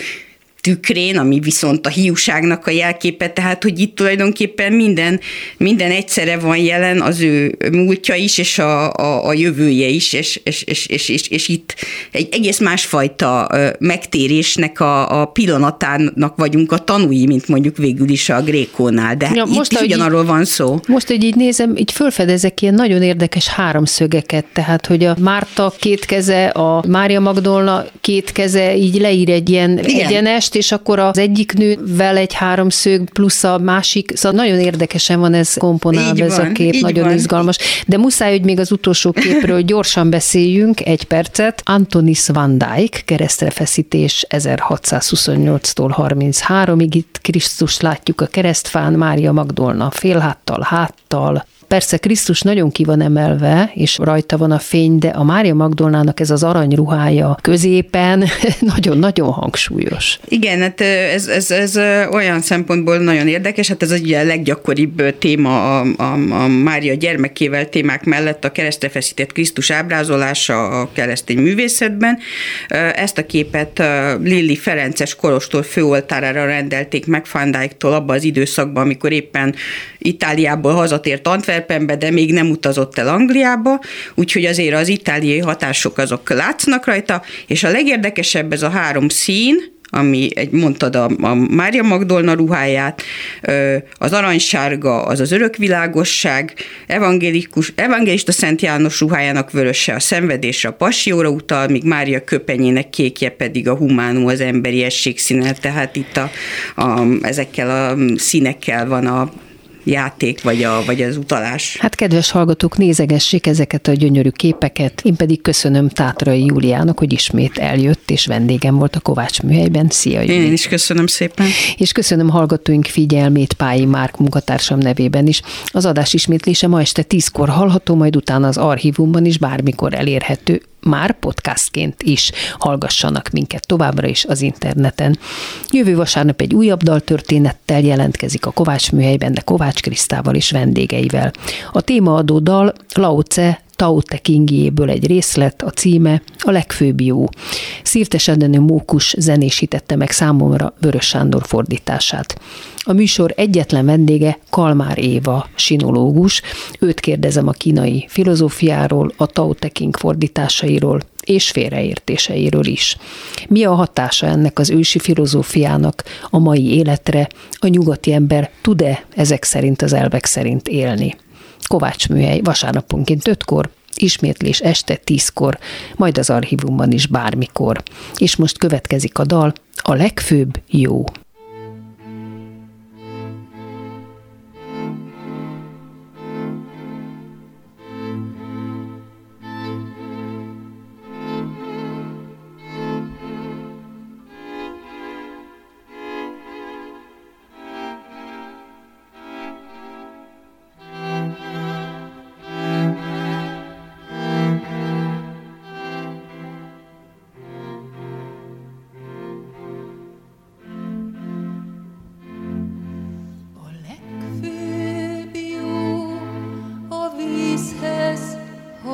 tükrén, ami viszont a hiúságnak a jelképe, tehát hogy itt tulajdonképpen minden, minden egyszerre van jelen, az ő múltja is, és a, a, a jövője is, és, és, és, és, és, és itt egy egész másfajta megtérésnek a, a pillanatának vagyunk a tanúi, mint mondjuk végül is a Grékónál, de ja, most, itt is ugyanarról így, van szó. Most, hogy így nézem, így fölfedezek ilyen nagyon érdekes háromszögeket, tehát, hogy a Márta két keze, a Mária Magdolna két keze így leír egy ilyen Igen. egyenest, és akkor az egyik nővel egy háromszög plusz a másik, szóval nagyon érdekesen van ez komponálva ez van, a kép, nagyon van. izgalmas. De muszáj, hogy még az utolsó képről *laughs* gyorsan beszéljünk, egy percet. Antonis van Dijk, keresztrefeszítés 1628-tól 33-ig, itt Krisztus látjuk a keresztfán, Mária Magdolna félháttal, háttal, Persze Krisztus nagyon ki van emelve, és rajta van a fény, de a Mária Magdolnának ez az aranyruhája középen *laughs* nagyon-nagyon hangsúlyos. Igen, hát ez, ez, ez olyan szempontból nagyon érdekes, hát ez ugye a leggyakoribb téma a, a, a Mária gyermekével témák mellett a keresztre feszített Krisztus ábrázolása a keresztény művészetben. Ezt a képet Lilli Ferences Kolostor főoltárára rendelték meg Fandáiktól abban az időszakban, amikor éppen Itáliából hazatért Antwerpenbe, de még nem utazott el Angliába, úgyhogy azért az itáliai hatások azok látszanak rajta, és a legérdekesebb ez a három szín, ami egy, mondtad a, a Mária Magdolna ruháját, az aranysárga, az az örökvilágosság, evangélikus, evangélista Szent János ruhájának vöröse a szenvedésre, a passióra utal, míg Mária köpenyének kékje pedig a humánum, az emberiesség színe, tehát itt a, a, ezekkel a színekkel van a játék, vagy, a, vagy az utalás. Hát kedves hallgatók, nézegessék ezeket a gyönyörű képeket. Én pedig köszönöm Tátrai Júliának, hogy ismét eljött, és vendégem volt a Kovács műhelyben. Szia, Júli. Én is köszönöm szépen. És köszönöm hallgatóink figyelmét Pályi Márk munkatársam nevében is. Az adás ismétlése ma este tízkor hallható, majd utána az archívumban is bármikor elérhető már podcastként is hallgassanak minket továbbra is az interneten. Jövő vasárnap egy újabb daltörténettel jelentkezik a Kovács műhelyben, de Kovács Krisztával és vendégeivel. A témaadó dal Lao Tse Tao Te Kingjéből egy részlet, a címe A legfőbb jó. Szirtes Edenő Mókus zenésítette meg számomra Vörös Sándor fordítását. A műsor egyetlen vendége Kalmár Éva, sinológus. Őt kérdezem a kínai filozófiáról, a Tao Te King fordításairól, és félreértéseiről is. Mi a hatása ennek az ősi filozófiának a mai életre? A nyugati ember tud-e ezek szerint az elvek szerint élni? Kovács műhely vasárnaponként 5-kor, ismétlés este 10-kor, majd az archívumban is bármikor. És most következik a dal, a legfőbb jó.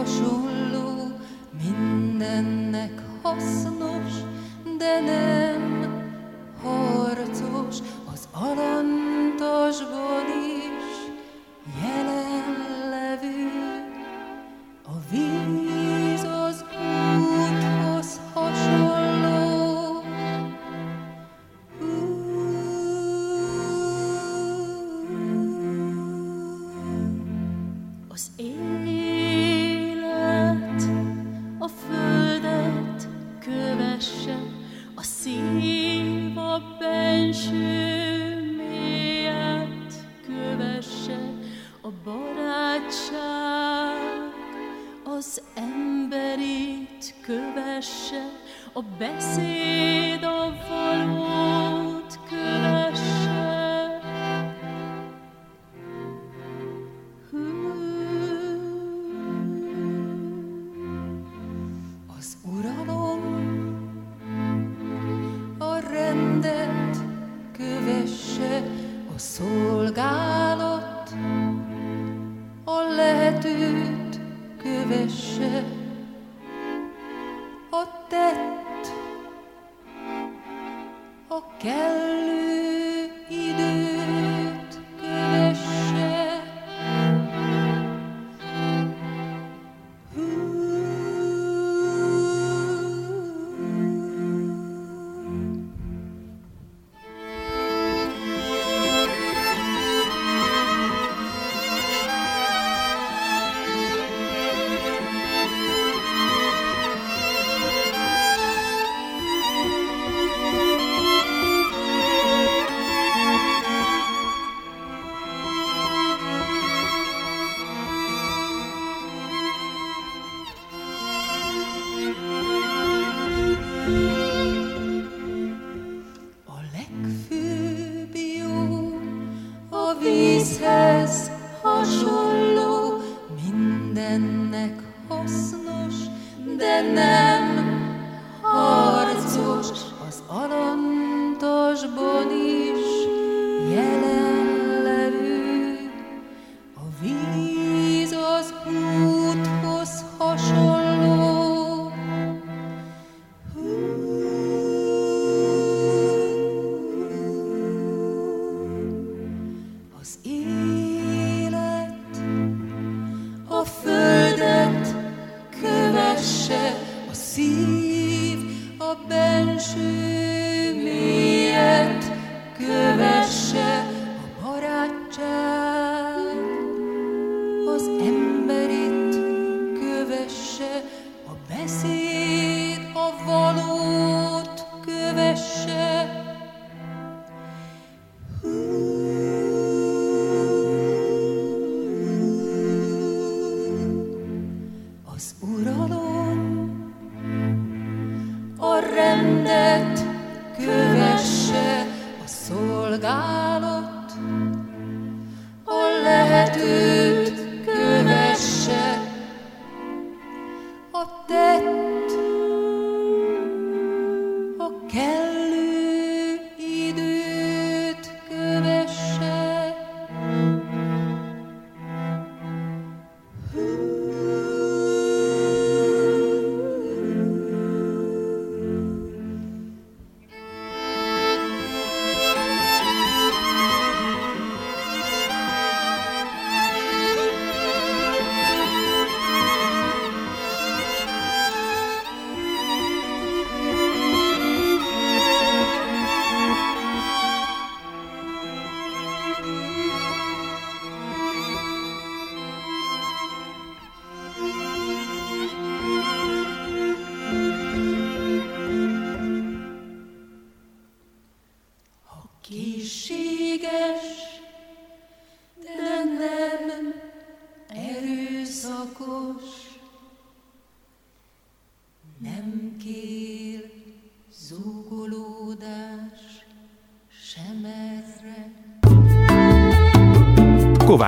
hasonló, mindennek hasznos, de nem harcos az alá.